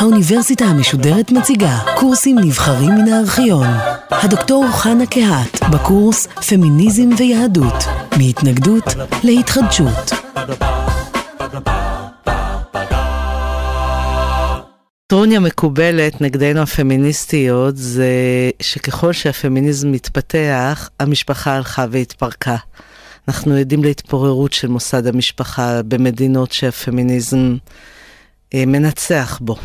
האוניברסיטה המשודרת מציגה קורסים נבחרים מן הארכיון. הדוקטור חנה קהת בקורס פמיניזם ויהדות, מהתנגדות להתחדשות. טרוניה מקובלת נגדנו הפמיניסטיות זה שככל שהפמיניזם מתפתח, המשפחה הלכה והתפרקה. אנחנו עדים להתפוררות של מוסד המשפחה במדינות שהפמיניזם מנצח בו.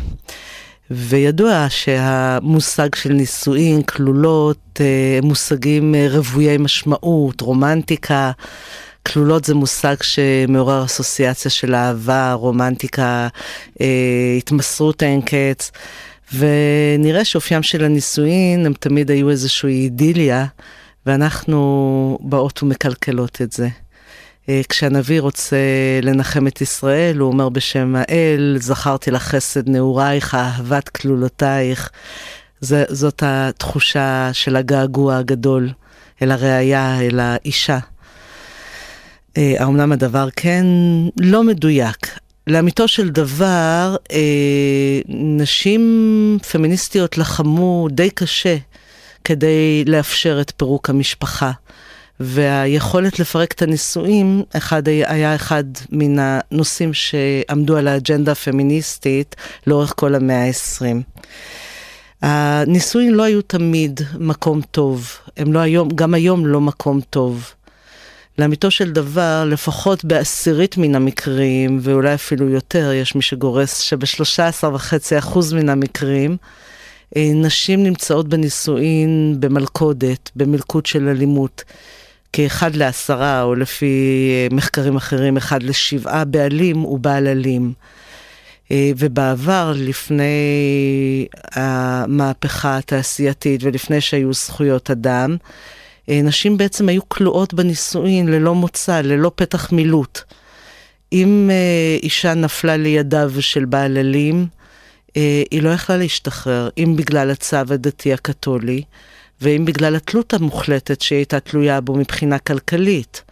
וידוע שהמושג של נישואין, כלולות, אה, מושגים אה, רוויי משמעות, רומנטיקה. כלולות זה מושג שמעורר אסוציאציה של אהבה, רומנטיקה, התמסרות אין קץ. ונראה שאופיים של הנישואין הם תמיד היו איזושהי אידיליה, ואנחנו באות ומקלקלות את זה. אה, כשהנביא רוצה לנחם את ישראל, הוא אומר בשם האל, זכרתי לך חסד נעורייך, אהבת כלולותייך. זאת התחושה של הגעגוע הגדול אל הראייה, אל האישה. אה, האמנם הדבר כן לא מדויק. לאמיתו של דבר, אה, נשים פמיניסטיות לחמו די קשה כדי לאפשר את פירוק המשפחה. והיכולת לפרק את הנישואים אחד, היה אחד מן הנושאים שעמדו על האג'נדה הפמיניסטית לאורך כל המאה ה-20. הנישואים לא היו תמיד מקום טוב, הם לא היום, גם היום לא מקום טוב. לאמיתו של דבר, לפחות בעשירית מן המקרים, ואולי אפילו יותר, יש מי שגורס שב-13.5% מן המקרים, אה, נשים נמצאות בנישואין במלכודת, במלכוד של אלימות. כאחד לעשרה, או לפי אה, מחקרים אחרים, אחד לשבעה בעלים הוא בעל אלים. אה, ובעבר, לפני המהפכה התעשייתית ולפני שהיו זכויות אדם, נשים בעצם היו כלואות בנישואין ללא מוצא, ללא פתח מילוט. אם אישה נפלה לידיו של בעל אלים, אה, היא לא יכלה להשתחרר, אם בגלל הצו הדתי הקתולי, ואם בגלל התלות המוחלטת שהיא הייתה תלויה בו מבחינה כלכלית.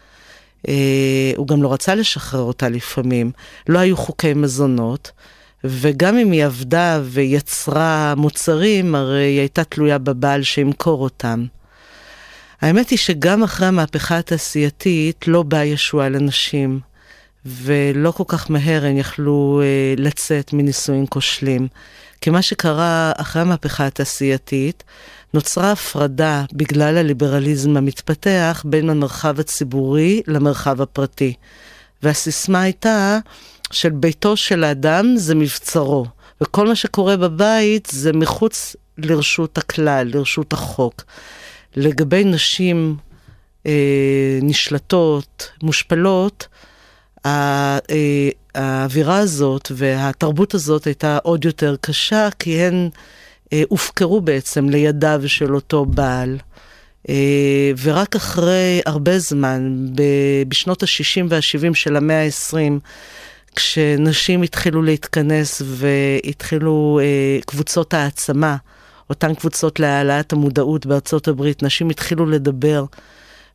אה, הוא גם לא רצה לשחרר אותה לפעמים. לא היו חוקי מזונות, וגם אם היא עבדה ויצרה מוצרים, הרי היא הייתה תלויה בבעל שימכור אותם. האמת היא שגם אחרי המהפכה התעשייתית לא באה ישועה לנשים. ולא כל כך מהר הם יכלו אה, לצאת מנישואים כושלים. כי מה שקרה אחרי המהפכה התעשייתית, נוצרה הפרדה בגלל הליברליזם המתפתח בין המרחב הציבורי למרחב הפרטי. והסיסמה הייתה של ביתו של האדם זה מבצרו, וכל מה שקורה בבית זה מחוץ לרשות הכלל, לרשות החוק. לגבי נשים אה, נשלטות, מושפלות, אה, האווירה הזאת והתרבות הזאת הייתה עוד יותר קשה, כי הן הופקרו בעצם לידיו של אותו בעל. אה, ורק אחרי הרבה זמן, בשנות ה-60 וה-70 של המאה ה-20, כשנשים התחילו להתכנס והתחילו קבוצות העצמה, אותן קבוצות להעלאת המודעות בארצות הברית, נשים התחילו לדבר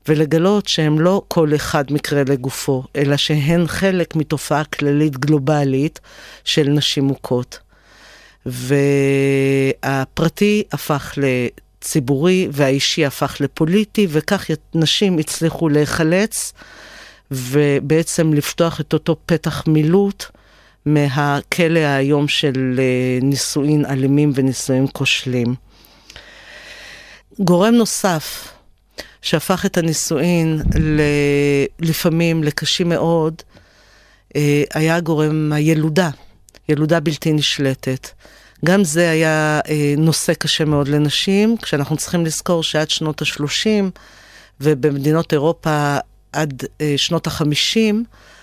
ולגלות שהם לא כל אחד מקרה לגופו, אלא שהן חלק מתופעה כללית גלובלית של נשים מוכות. והפרטי הפך לציבורי והאישי הפך לפוליטי, וכך נשים הצליחו להיחלץ ובעצם לפתוח את אותו פתח מילוט מהכלא האיום של אה, נישואין אלימים ונישואין כושלים. גורם נוסף שהפך את הנישואין. לפעמים לקשים מאוד, אה, היה הגורם הילודה, ילודה בלתי נשלטת. גם זה היה אה, נושא קשה מאוד לנשים, כשאנחנו צריכים לזכור שעד שנות ה-30 ובמדינות אירופה עד אה, שנות ה-50,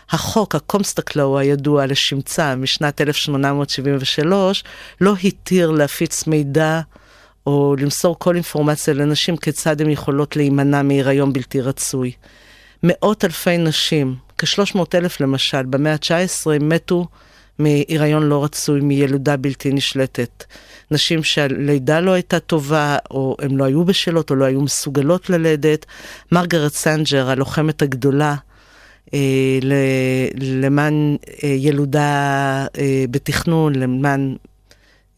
החוק, הקומסטקלאו הידוע לשמצה משנת 1873, לא התיר להפיץ מידע או למסור כל אינפורמציה לנשים כיצד הן יכולות להימנע מהיריון בלתי רצוי. מאות אלפי נשים, כ-300 אלף למשל, במאה ה-19 מתו מהיריון לא רצוי, מילודה בלתי נשלטת. נשים שהלידה לא הייתה טובה, או הן לא היו בשלות, או לא היו מסוגלות ללדת. מרגרט סנג'ר, הלוחמת הגדולה, אה, למען אה, ילודה אה, בתכנון, למען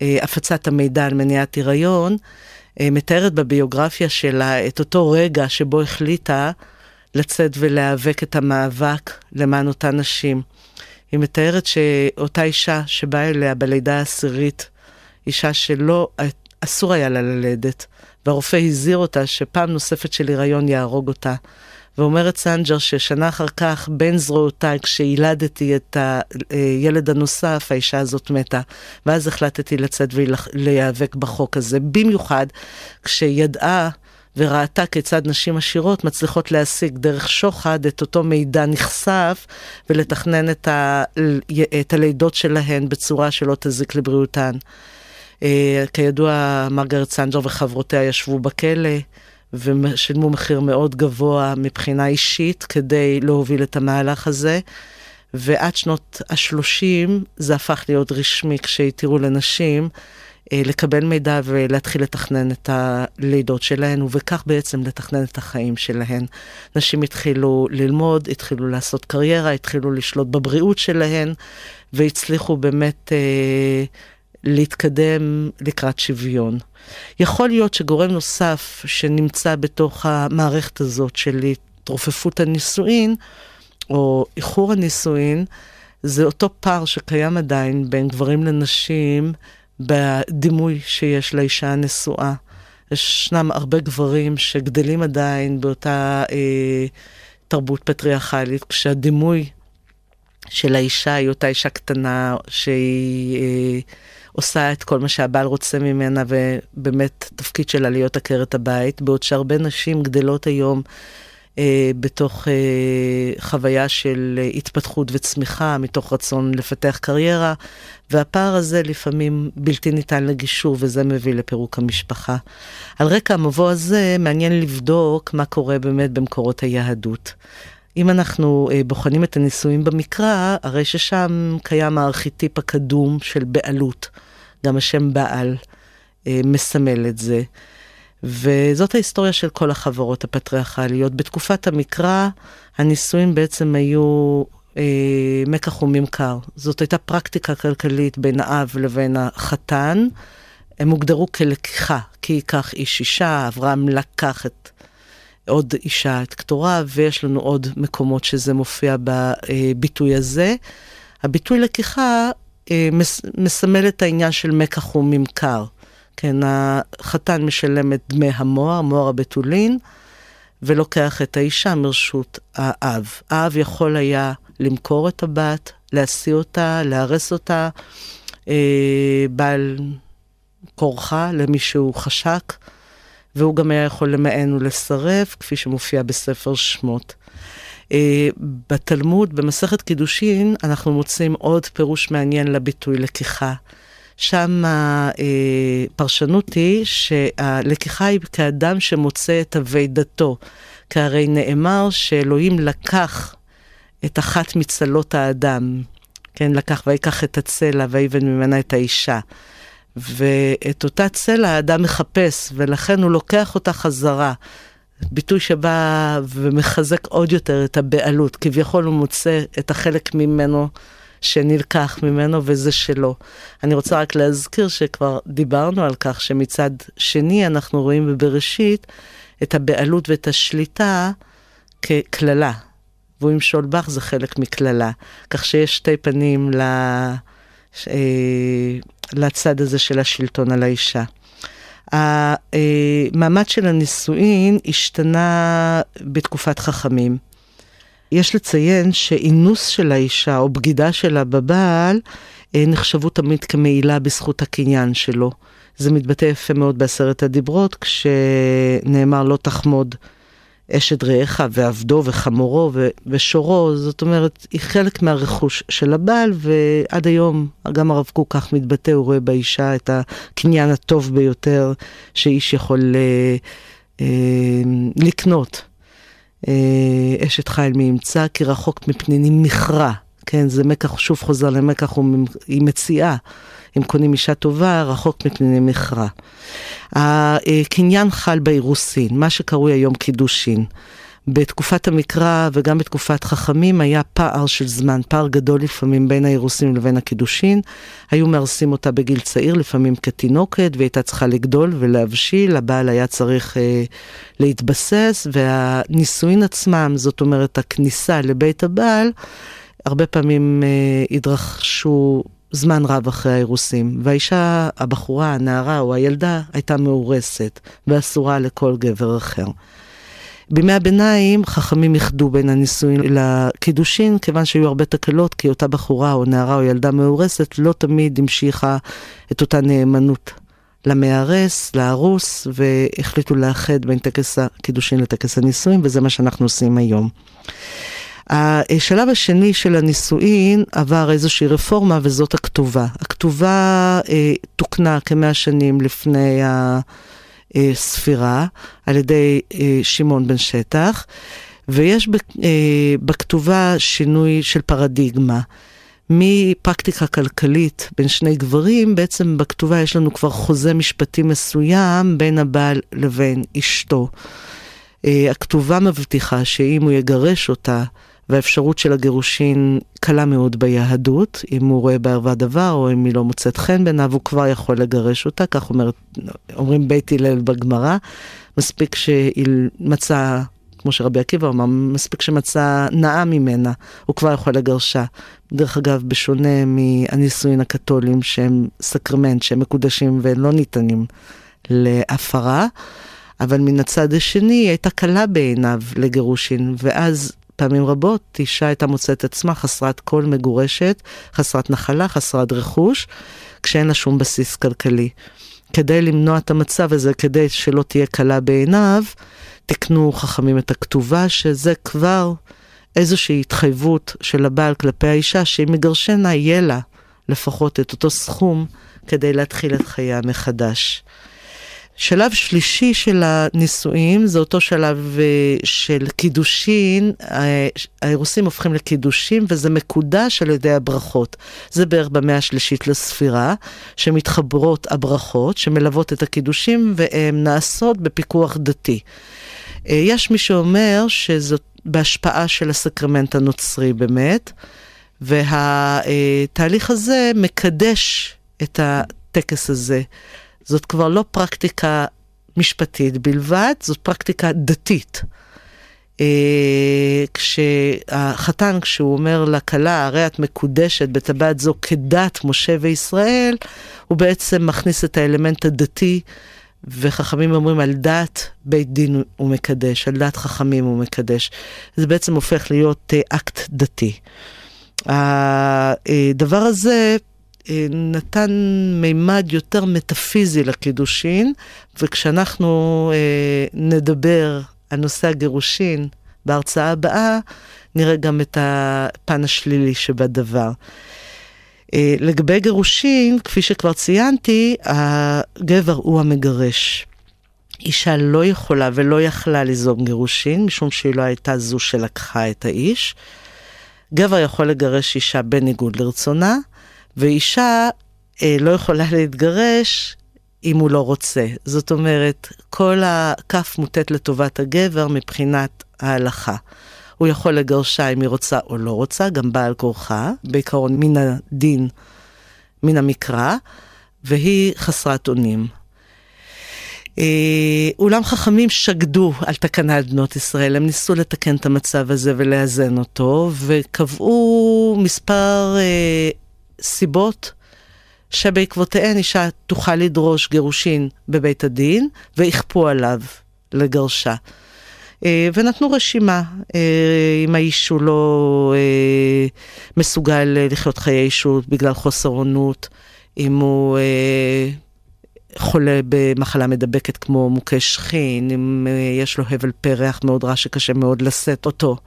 הפצת המידע על מניעת הריון, מתארת בביוגרפיה שלה את אותו רגע שבו החליטה לצאת ולהיאבק את המאבק למען אותן נשים. היא מתארת שאותה אישה שבאה אליה בלידה העשירית, אישה שלא, אסור היה לה ללדת, והרופא הזהיר אותה שפעם נוספת של הריון יהרוג אותה. ואומרת סנג'ר ששנה אחר כך, בין זרועותיי, כשילדתי את הילד הנוסף, האישה הזאת מתה. ואז החלטתי לצאת ולהיאבק בחוק הזה, במיוחד כשידעה וראתה כיצד נשים עשירות מצליחות להשיג דרך שוחד את אותו מידע נכסף ולתכנן את, ה, את הלידות שלהן בצורה שלא תזיק לבריאותן. אה, כידוע, מרגרט סנג'ר וחברותיה ישבו בכלא. ושילמו מחיר מאוד גבוה מבחינה אישית כדי להוביל את המהלך הזה. ועד שנות ה-30 זה הפך להיות רשמי כשהתירו לנשים לקבל מידע ולהתחיל לתכנן את הלידות שלהן, ובכך בעצם לתכנן את החיים שלהן. נשים התחילו ללמוד, התחילו לעשות קריירה, התחילו לשלוט בבריאות שלהן, והצליחו באמת אה, להתקדם לקראת שוויון. יכול להיות שגורם נוסף שנמצא בתוך המערכת הזאת של התרופפות הנישואין, או איחור הנישואין, זה אותו פער שקיים עדיין בין גברים לנשים בדימוי שיש לאישה הנשואה. ישנם הרבה גברים שגדלים עדיין באותה אה, תרבות פטריארכלית, כשהדימוי של האישה היא אותה אישה קטנה שהיא... אה, עושה את כל מה שהבעל רוצה ממנה, ובאמת תפקיד שלה להיות עקרת הבית, בעוד שהרבה נשים גדלות היום בתוך אה, חוויה של אה, התפתחות וצמיחה, מתוך רצון לפתח קריירה, והפער הזה לפעמים בלתי ניתן לגישור, וזה מביא לפירוק המשפחה. על רקע המבוא הזה, מעניין לבדוק מה קורה באמת במקורות היהדות. אם אנחנו אה, בוחנים את הנישואים במקרא, הרי ששם קיים הארכיטיפ הקדום של בעלות. גם השם בעל אה, מסמל את זה. וזאת ההיסטוריה של כל החברות הפטריארכליות. בתקופת המקרא, הנישואים בעצם היו אה, מקח וממכר. זאת הייתה פרקטיקה כלכלית בין האב לבין החתן. הם הוגדרו כלקיחה, כי ייקח איש אישה, אברהם לקח את עוד אישה, את קטורה, ויש לנו עוד מקומות שזה מופיע בביטוי הזה. הביטוי לקיחה אה, מסמל את העניין של מקח וממכר. כן, החתן משלם את דמי המוהר, מוהר הבתולין, ולוקח את האישה מרשות האב. האב יכול היה למכור את הבת, להשיא אותה, להרס אותה, אה, בעל כורחה למי שהוא חשק, והוא גם היה יכול למען ולסרב, כפי שמופיע בספר שמות. אה, בתלמוד, במסכת קידושין, אנחנו מוצאים עוד פירוש מעניין לביטוי לקיחה. שם הפרשנות היא שהלקיחה היא כאדם שמוצא את אבידתו. כי הרי נאמר שאלוהים לקח את אחת מצלות האדם, כן, לקח ויקח את הצלע ויבן ממנה את האישה. ואת אותה צלע האדם מחפש, ולכן הוא לוקח אותה חזרה. ביטוי שבא ומחזק עוד יותר את הבעלות, כביכול הוא מוצא את החלק ממנו שנלקח ממנו וזה שלו. אני רוצה רק להזכיר שכבר דיברנו על כך שמצד שני אנחנו רואים בבראשית את הבעלות ואת השליטה כקללה. והוא ימשול בך זה חלק מקללה. כך שיש שתי פנים ל... אה, לצד הזה של השלטון על האישה. המעמד של הנישואין השתנה בתקופת חכמים. יש לציין שאינוס של האישה או בגידה שלה בבעל אה, נחשבו תמיד כמעילה בזכות הקניין שלו. זה מתבטא יפה מאוד בעשרת הדיברות, כשנאמר לא תחמוד אשת רעך ועבדו וחמורו ושורו, זאת אומרת, היא חלק מהרכוש של הבעל, ועד היום גם הרב קוק כך מתבטא, הוא רואה באישה את הקניין הטוב ביותר שאיש יכול אה, אה, לקנות. אה, אשת חיל מי ימצא, כי רחוק מפנינים מכרע. כן, זה מקח, שוב חוזר למקח, היא מציעה. אם קונים אישה טובה, רחוק מפני מכרע. הקניין חל באירוסין, מה שקרוי היום קידושין. בתקופת המקרא וגם בתקופת חכמים היה פער של זמן, פער גדול לפעמים בין האירוסין לבין הקידושין. היו מארסים אותה בגיל צעיר, לפעמים כתינוקת, והיא הייתה צריכה לגדול ולהבשיל, הבעל היה צריך אה, להתבסס, והנישואין עצמם, זאת אומרת הכניסה לבית הבעל, הרבה פעמים אה, התרחשו זמן רב אחרי האירוסים, והאישה, הבחורה, הנערה או הילדה הייתה מאורסת ואסורה לכל גבר אחר. בימי הביניים חכמים איחדו בין הנישואין לקידושין, כיוון שהיו הרבה תקלות, כי אותה בחורה או נערה או ילדה מאורסת לא תמיד המשיכה את אותה נאמנות למארס, לארוס, והחליטו לאחד בין טקס הקידושין לטקס הנישואין, וזה מה שאנחנו עושים היום. השלב השני של הנישואין עבר איזושהי רפורמה וזאת הכתובה. הכתובה אה, תוקנה כמאה שנים לפני הספירה על ידי אה, שמעון בן שטח, ויש אה, בכתובה שינוי של פרדיגמה. מפרקטיקה כלכלית בין שני גברים, בעצם בכתובה יש לנו כבר חוזה משפטי מסוים בין הבעל לבין אשתו. אה, הכתובה מבטיחה שאם הוא יגרש אותה, והאפשרות של הגירושין קלה מאוד ביהדות, אם הוא רואה בערווה דבר או אם היא לא מוצאת חן בעיניו, הוא כבר יכול לגרש אותה, כך אומר, אומרים בית הלל בגמרא, מספיק שהיא מצאה, כמו שרבי עקיבא אמר, מספיק שמצא נאה ממנה, הוא כבר יכול לגרשה. דרך אגב, בשונה מהנישואין הקתולים שהם סקרמנט, שהם מקודשים ולא ניתנים להפרה. אבל מן הצד השני היא הייתה קלה בעיניו לגירושין, ואז פעמים רבות אישה הייתה מוצאת עצמה חסרת כל מגורשת, חסרת נחלה, חסרת רכוש, כשאין לה שום בסיס כלכלי. כדי למנוע את המצב הזה, כדי שלא תהיה קלה בעיניו, תקנו חכמים את הכתובה, שזה כבר איזושהי התחייבות של הבעל כלפי האישה, שאם מגרשנה, יהיה לה לפחות את אותו סכום כדי להתחיל את חייה מחדש. שלב שלישי של הנישואים זה אותו שלב uh, של קידושין, האירוסים הופכים לקידושים וזה מקודש על ידי הברכות. זה בערך במאה השלישית לספירה, שמתחברות הברכות, שמלוות את הקידושים והן נעשות בפיקוח דתי. Uh, יש מי שאומר שזאת בהשפעה של הסקרמנט הנוצרי באמת, והתהליך הזה מקדש את הטקס הזה. זאת כבר לא פרקטיקה משפטית בלבד, זאת פרקטיקה דתית. אה, כשהחתן, כשהוא אומר לכלה, הרי את מקודשת בטבעת זו כדת משה וישראל, הוא בעצם מכניס את האלמנט הדתי, וחכמים אומרים על דת בית דין הוא מקדש, על דת חכמים הוא מקדש. זה בעצם הופך להיות אה, אקט דתי. הדבר הזה אה, נתן מימד יותר מטאפיזי לקידושין, וכשאנחנו אה, נדבר על נושא הגירושין בהרצאה הבאה, נראה גם את הפן השלילי שבדבר. אה, לגבי גירושין, כפי שכבר ציינתי, הגבר הוא המגרש. אישה לא יכולה ולא יכלה ליזום גירושין, משום שהיא לא הייתה זו שלקחה את האיש. גבר יכול לגרש אישה בניגוד לרצונה, ואישה אה, לא יכולה להתגרש אם הוא לא רוצה. זאת אומרת, כל הכף מוטט לטובת הגבר מבחינת ההלכה. הוא יכול לגרשה אם היא רוצה או לא רוצה, גם בעל כורחה, בעיקרון מן הדין, מן המקרא, והיא חסרת אונים. אה, אולם חכמים שקדו על תקנת בנות ישראל, הם ניסו לתקן את המצב הזה ולאזן אותו, וקבעו מספר אה, סיבות שבעקבותיהן אישה תוכל לדרוש גירושין בבית הדין, ויכפו עליו לגרשה. אה, ונתנו רשימה, אה, אם האיש הוא לא אה, מסוגל לחיות חיי אישות בגלל חוסר עונות, אם הוא חולה במחלה מדבקת כמו מוכה שכין, אם יש לו הבל פרח מאוד רע שקשה מאוד לשאת אותו.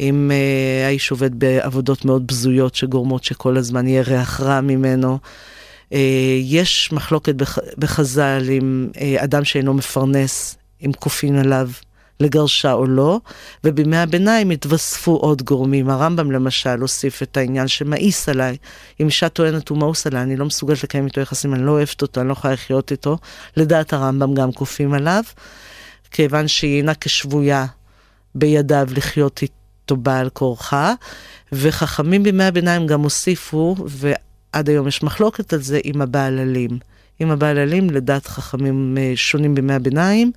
אם uh, האיש עובד בעבודות מאוד בזויות שגורמות שכל הזמן יהיה ריח רע ממנו. Uh, יש מחלוקת בח, בחז"ל עם uh, אדם שאינו מפרנס, אם כופין עליו לגרשה או לא, ובימי הביניים התווספו עוד גורמים. הרמב"ם למשל הוסיף את העניין שמאיס עליי. אם אישה טוענת הוא מאוס עליי, אני לא מסוגלת לקיים איתו יחסים, אני לא אוהבת אותו, אני לא יכולה לחיות איתו. לדעת הרמב"ם גם כופים עליו, כיוון שהיא אינה כשבויה בידיו לחיות איתו בעל כורחה, וחכמים בימי הביניים גם הוסיפו, ועד היום יש מחלוקת על זה, עם הבעל אלים. עם הבעל אלים, לדעת חכמים אה, שונים בימי הביניים,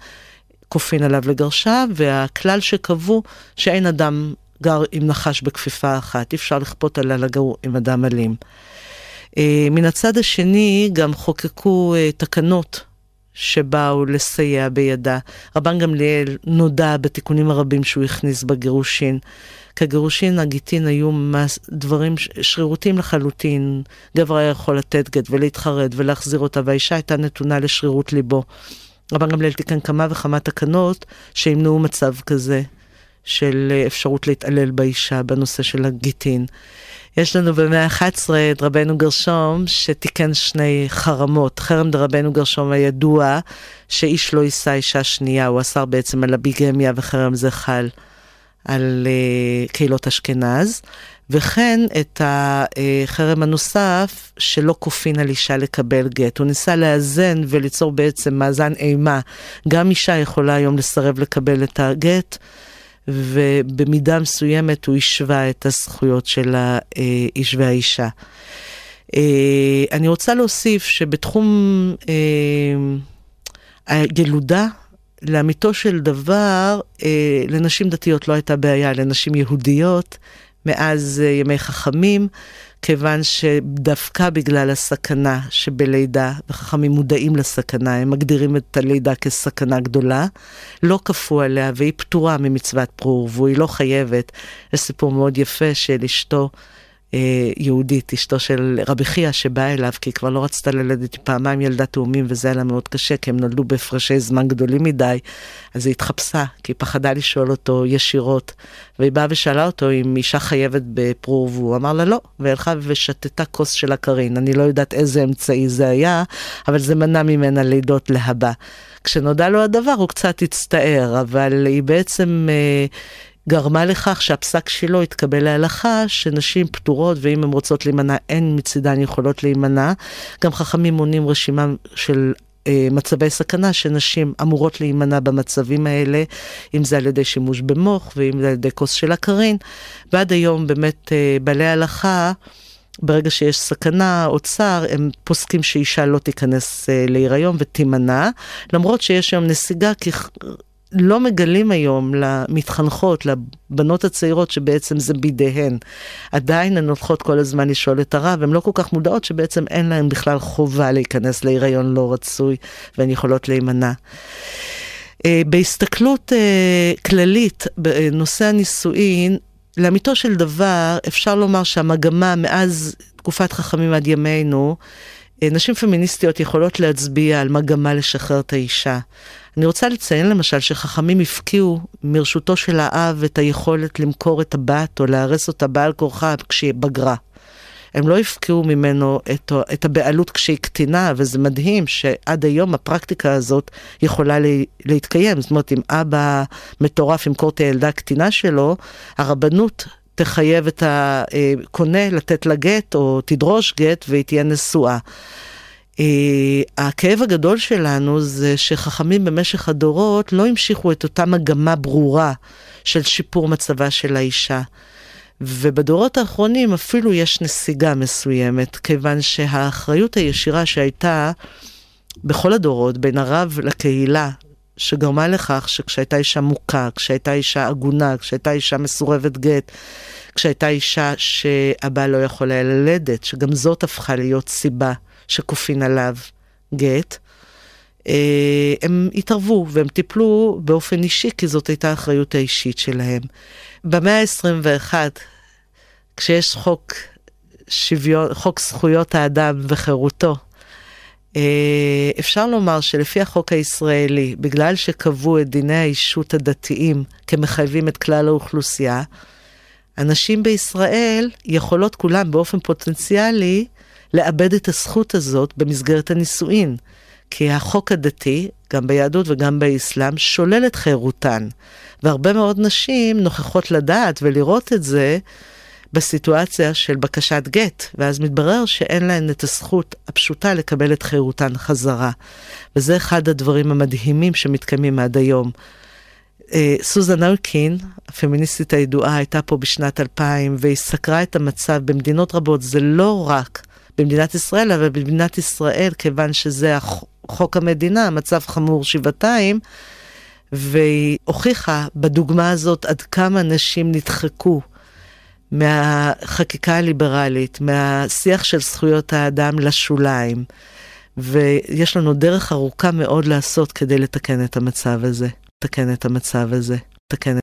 כופין עליו לגרשה, והכלל שקבעו שאין אדם גר עם נחש בכפיפה אחת, אי אפשר לכפות עליה לגור עם אדם אלים. אה, מן הצד השני גם חוקקו אה, תקנות שבאו לסייע בידה. רבן גמליאל נודע בתיקונים הרבים שהוא הכניס בגירושין. כי הגירושין, הגיטין היו דברים שרירותיים לחלוטין. גבר היה יכול לתת גט ולהתחרט ולהחזיר אותה, והאישה הייתה נתונה לשרירות ליבו. רבן גמליאל תיקן כמה וכמה תקנות שימנעו מצב כזה של אה, אפשרות להתעלל באישה בנושא של הגיטין. יש לנו במאה ה-11 את רבנו גרשום שתיקן שני חרמות. חרם דרבנו גרשום הידוע שאיש לא יישא אישה שנייה, הוא אסר בעצם על הביגמיה וחרם זה חל על uh, קהילות אשכנז. וכן את החרם הנוסף שלא כופין על אישה לקבל גט. הוא ניסה לאזן וליצור בעצם מאזן אימה. גם אישה יכולה היום לסרב לקבל את הגט. ובמידה מסוימת הוא השווה את הזכויות של האיש והאישה. אה, אני רוצה להוסיף שבתחום אה, הילודה, לאמיתו של דבר, אה, לנשים דתיות לא הייתה בעיה, לנשים יהודיות, מאז ימי חכמים, כיוון שדווקא בגלל הסכנה שבלידה, וחכמים מודעים לסכנה, הם מגדירים את הלידה כסכנה גדולה, לא כפו עליה והיא פטורה ממצוות פרו ורבו, היא לא חייבת. יש סיפור מאוד יפה של אשתו. אה, יהודית, אשתו של רבי חייא שבאה אליו, כי היא כבר לא רצתה ללדת, פעמיים ילדה תאומים וזה היה לה מאוד קשה, כי הם נולדו בהפרשי זמן גדולים מדי, אז היא התחפשה, כי היא פחדה לשאול אותו ישירות, והיא באה ושאלה אותו אם אישה חייבת בפרור, והוא אמר לה לא, והלכה ושתתה כוס של הקרין. אני לא יודעת איזה אמצעי זה היה, אבל זה מנע ממנה לידות להבא. כשנודע לו הדבר הוא קצת הצטער, אבל היא בעצם... אה, גרמה לכך שהפסק שלו התקבל להלכה שנשים פטורות ואם הן רוצות להימנע אין מצידן יכולות להימנע. גם חכמים מונים רשימה של אה, מצבי סכנה שנשים אמורות להימנע במצבים האלה, אם זה על ידי שימוש במוח ואם זה על ידי כוס של הקרין. ועד היום באמת אה, בעלי הלכה ברגע שיש סכנה או צער, הם פוסקים שאישה לא תיכנס אה, להיריון ותימנע, למרות שיש היום נסיגה, כי לא מגלים היום למתחנכות, לבנות הצעירות, שבעצם זה בידיהן. עדיין הן הולכות כל הזמן לשאול את הרב, הן לא כל כך מודעות שבעצם אין להן בכלל חובה להיכנס להיריון לא רצוי, והן יכולות להימנע. אה, בהסתכלות אה, כללית בנושא הנישואין, לאמיתו של דבר, אפשר לומר שהמגמה מאז תקופת חכמים עד ימינו, אה, נשים פמיניסטיות יכולות להצביע על מגמה לשחרר את האישה. אני רוצה לציין למשל שחכמים הפקיעו מרשותו של האב את היכולת למכור את הבת או להרס אותה בעל כורחה כשהיא בגרה. הם לא הפקיעו ממנו את, את הבעלות כשהיא קטינה, וזה מדהים שעד היום הפרקטיקה הזאת יכולה לה, להתקיים. זאת אומרת, אם אבא מטורף ימכור את הילדה הקטינה שלו, הרבנות תחייב את הקונה לתת לה גט או תדרוש גט והיא תהיה נשואה. Uh, הכאב הגדול שלנו זה שחכמים במשך הדורות לא המשיכו את אותה מגמה ברורה של שיפור מצבה של האישה. ובדורות האחרונים אפילו יש נסיגה מסוימת, כיוון שהאחריות הישירה שהייתה בכל הדורות בין הרב לקהילה, שגרמה לכך שכשהייתה אישה מוכה, כשהייתה אישה עגונה, כשהייתה אישה מסורבת גט, כשהייתה אישה שהבעל לא יכול היה ללדת, שגם זאת הפכה להיות סיבה שכופין עליו גט, אה, הם התערבו והם טיפלו באופן אישי, כי זאת הייתה האחריות האישית שלהם. במאה ה-21, כשיש חוק שוויון, חוק זכויות האדם וחירותו, אפשר לומר שלפי החוק הישראלי, בגלל שקבעו את דיני האישות הדתיים כמחייבים את כלל האוכלוסייה, הנשים בישראל יכולות כולן באופן פוטנציאלי לאבד את הזכות הזאת במסגרת הנישואין. כי החוק הדתי, גם ביהדות וגם באסלאם, שולל את חירותן. והרבה מאוד נשים נוכחות לדעת ולראות את זה בסיטואציה של בקשת גט, ואז מתברר שאין להן את הזכות הפשוטה לקבל את חירותן חזרה. וזה אחד הדברים המדהימים שמתקיימים עד היום. סוזן ארקין, הפמיניסטית הידועה, הייתה פה בשנת 2000 והיא סקרה את המצב במדינות רבות, זה לא רק במדינת ישראל, אבל במדינת ישראל, כיוון שזה חוק המדינה, מצב חמור שבעתיים, והיא הוכיחה בדוגמה הזאת עד כמה נשים נדחקו מהחקיקה הליברלית, מהשיח של זכויות האדם לשוליים. ויש לנו דרך ארוכה מאוד לעשות כדי לתקן את המצב הזה. לתקן את המצב הזה. לתקן